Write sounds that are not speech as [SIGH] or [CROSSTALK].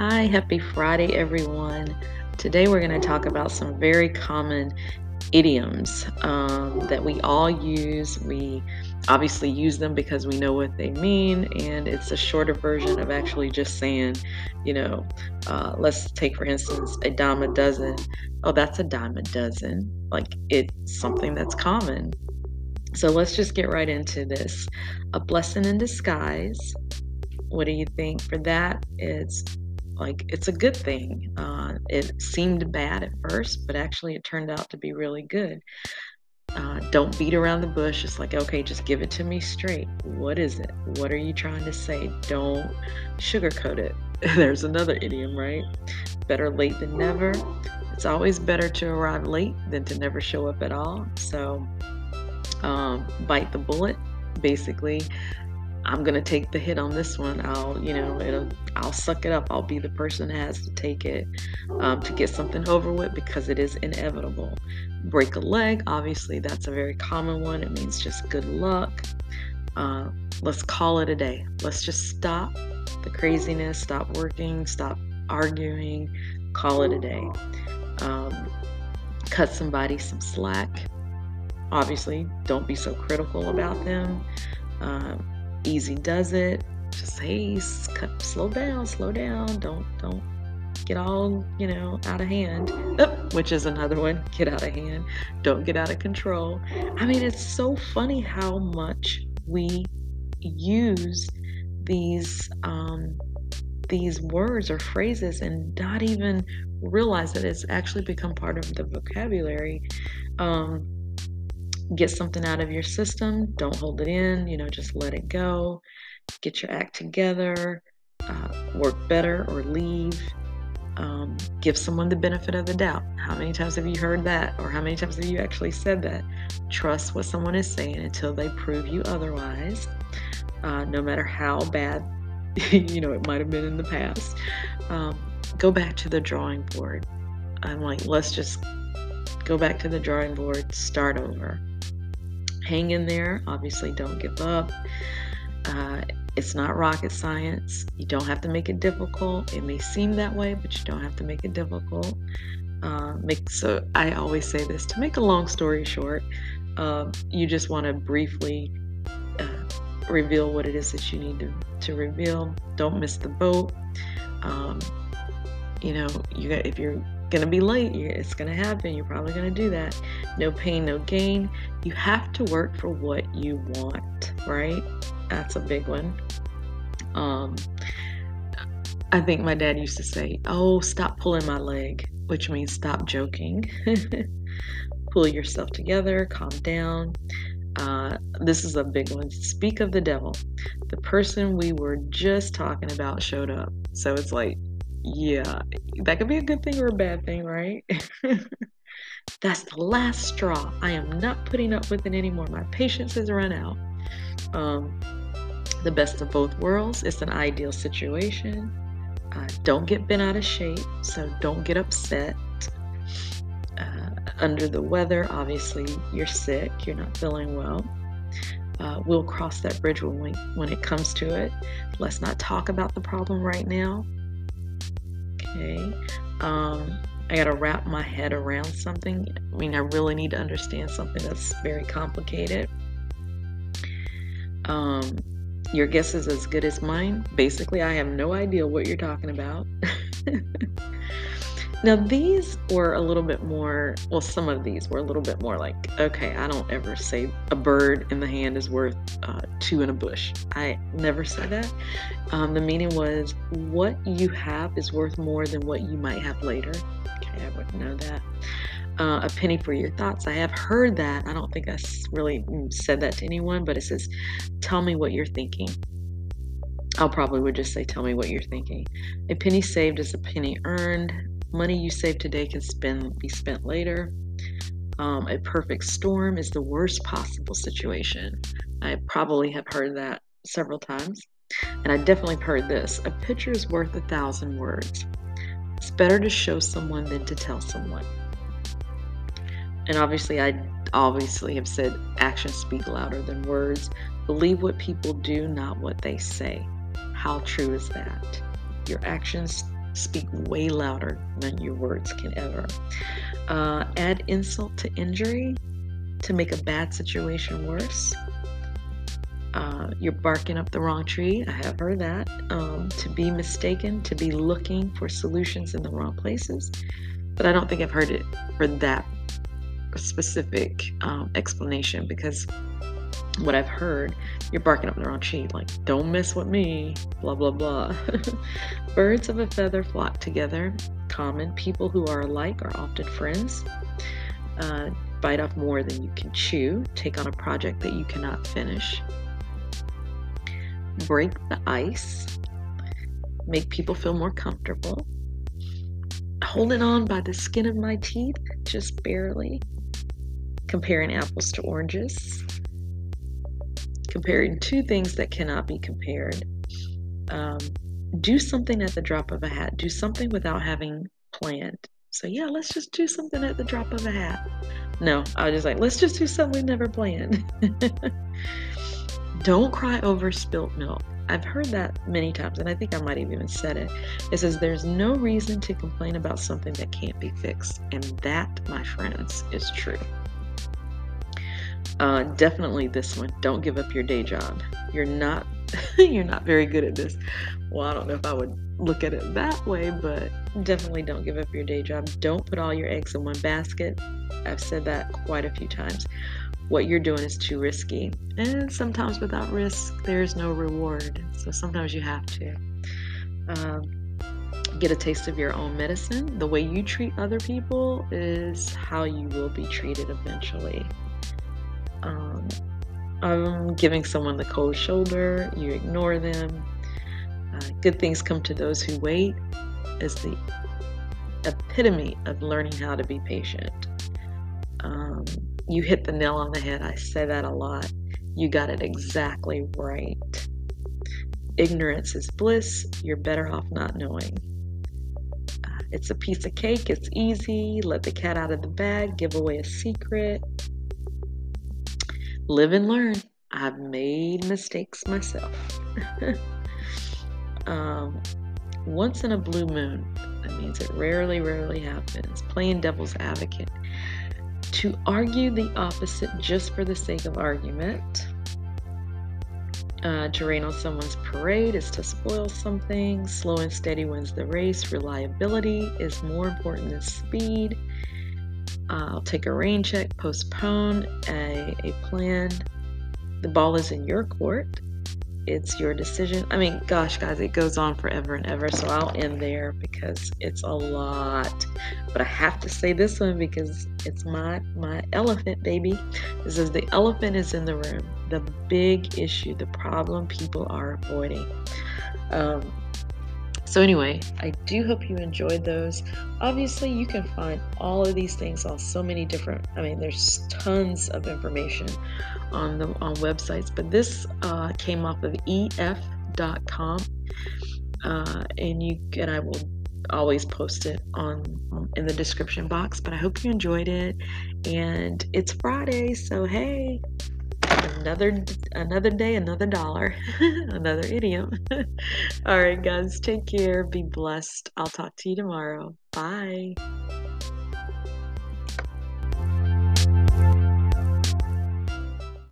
Hi, happy Friday, everyone. Today we're going to talk about some very common idioms um, that we all use. We obviously use them because we know what they mean, and it's a shorter version of actually just saying, you know, uh, let's take for instance a dime a dozen. Oh, that's a dime a dozen. Like it's something that's common. So let's just get right into this. A blessing in disguise. What do you think for that? It's like it's a good thing. Uh, it seemed bad at first, but actually it turned out to be really good. Uh, don't beat around the bush. It's like, okay, just give it to me straight. What is it? What are you trying to say? Don't sugarcoat it. [LAUGHS] There's another idiom, right? Better late than never. It's always better to arrive late than to never show up at all. So, um, bite the bullet. Basically, I'm gonna take the hit on this one. I'll, you know, it'll, I'll suck it up. I'll be the person that has to take it um, to get something over with because it is inevitable. Break a leg, obviously, that's a very common one. It means just good luck. Uh, let's call it a day. Let's just stop the craziness, stop working, stop arguing, call it a day. Um, cut somebody some slack. Obviously, don't be so critical about them. Um, easy does it. Just hey, cut, slow down, slow down. Don't don't get all you know out of hand. Oh, which is another one. Get out of hand. Don't get out of control. I mean, it's so funny how much we use these um, these words or phrases and not even realize that it's actually become part of the vocabulary. Um, get something out of your system. Don't hold it in, you know, just let it go. Get your act together, uh, work better or leave. Um, give someone the benefit of the doubt. How many times have you heard that? Or how many times have you actually said that? Trust what someone is saying until they prove you otherwise, uh, no matter how bad [LAUGHS] you know it might have been in the past. Um, go back to the drawing board. I'm like, let's just go back to the drawing board, start over hang in there. Obviously, don't give up. Uh, it's not rocket science. You don't have to make it difficult. It may seem that way, but you don't have to make it difficult. Uh, make so I always say this to make a long story short. Uh, you just want to briefly uh, reveal what it is that you need to, to reveal. Don't miss the boat. Um, you know, you got if you're gonna be late. It's gonna happen. You're probably gonna do that. No pain, no gain. You have to work for what you want, right? That's a big one. Um, I think my dad used to say, "Oh, stop pulling my leg," which means stop joking. [LAUGHS] Pull yourself together. Calm down. Uh, this is a big one. Speak of the devil. The person we were just talking about showed up. So it's like yeah, that could be a good thing or a bad thing, right? [LAUGHS] That's the last straw. I am not putting up with it anymore. My patience has run out. Um, the best of both worlds. It's an ideal situation. Uh, don't get bent out of shape, so don't get upset. Uh, under the weather, obviously, you're sick, you're not feeling well. Uh, we'll cross that bridge when, we, when it comes to it. Let's not talk about the problem right now. Okay. Um, I got to wrap my head around something. I mean, I really need to understand something that's very complicated. Um, your guess is as good as mine. Basically, I have no idea what you're talking about. [LAUGHS] Now, these were a little bit more, well, some of these were a little bit more like, okay, I don't ever say a bird in the hand is worth uh, two in a bush. I never said that. Um, the meaning was what you have is worth more than what you might have later. Okay, I wouldn't know that. Uh, a penny for your thoughts. I have heard that. I don't think I really mm, said that to anyone, but it says, tell me what you're thinking. I'll probably would just say, tell me what you're thinking. A penny saved is a penny earned. Money you save today can spend be spent later. Um, a perfect storm is the worst possible situation. I probably have heard that several times, and I definitely heard this: a picture is worth a thousand words. It's better to show someone than to tell someone. And obviously, I obviously have said actions speak louder than words. Believe what people do, not what they say. How true is that? Your actions speak way louder than your words can ever. Uh, add insult to injury to make a bad situation worse. Uh, you're barking up the wrong tree. I have heard that. Um, to be mistaken, to be looking for solutions in the wrong places. But I don't think I've heard it for that specific um, explanation because what I've heard, you're barking up the wrong tree. Like, don't mess with me, blah, blah, blah. [LAUGHS] Birds of a feather flock together. Common. People who are alike are often friends. Uh, bite off more than you can chew. Take on a project that you cannot finish break the ice, make people feel more comfortable, holding on by the skin of my teeth, just barely, comparing apples to oranges, comparing two things that cannot be compared. Um, do something at the drop of a hat, do something without having planned. So, yeah, let's just do something at the drop of a hat. No, I was just like, let's just do something we never planned. [LAUGHS] Don't cry over spilt milk. I've heard that many times, and I think I might have even said it. It says there's no reason to complain about something that can't be fixed. And that, my friends, is true. Uh, definitely this one. Don't give up your day job. You're not [LAUGHS] you're not very good at this. Well, I don't know if I would look at it that way, but definitely don't give up your day job. Don't put all your eggs in one basket. I've said that quite a few times what you're doing is too risky. And sometimes without risk, there's no reward. So sometimes you have to um, get a taste of your own medicine. The way you treat other people is how you will be treated eventually. Um, um, giving someone the cold shoulder, you ignore them. Uh, good things come to those who wait is the epitome of learning how to be patient. Um, you hit the nail on the head. I say that a lot. You got it exactly right. Ignorance is bliss. You're better off not knowing. Uh, it's a piece of cake. It's easy. Let the cat out of the bag. Give away a secret. Live and learn. I've made mistakes myself. [LAUGHS] um, once in a blue moon. That means it rarely, rarely happens. Playing devil's advocate to argue the opposite just for the sake of argument. Uh, to rain on someone's parade is to spoil something. Slow and steady wins the race. Reliability is more important than speed. I'll take a rain check, postpone a, a plan. The ball is in your court it's your decision. I mean, gosh, guys, it goes on forever and ever. So I'll end there because it's a lot. But I have to say this one because it's my my elephant, baby. It says the elephant is in the room. The big issue, the problem people are avoiding. Um, so, anyway, I do hope you enjoyed those. Obviously, you can find all of these things on so many different, I mean, there's tons of information on the on websites, but this uh, came off of ef.com. Uh, and you and I will always post it on in the description box. But I hope you enjoyed it, and it's Friday, so hey, another another day, another dollar, [LAUGHS] another idiom. [LAUGHS] All right, guys, take care. Be blessed. I'll talk to you tomorrow. Bye.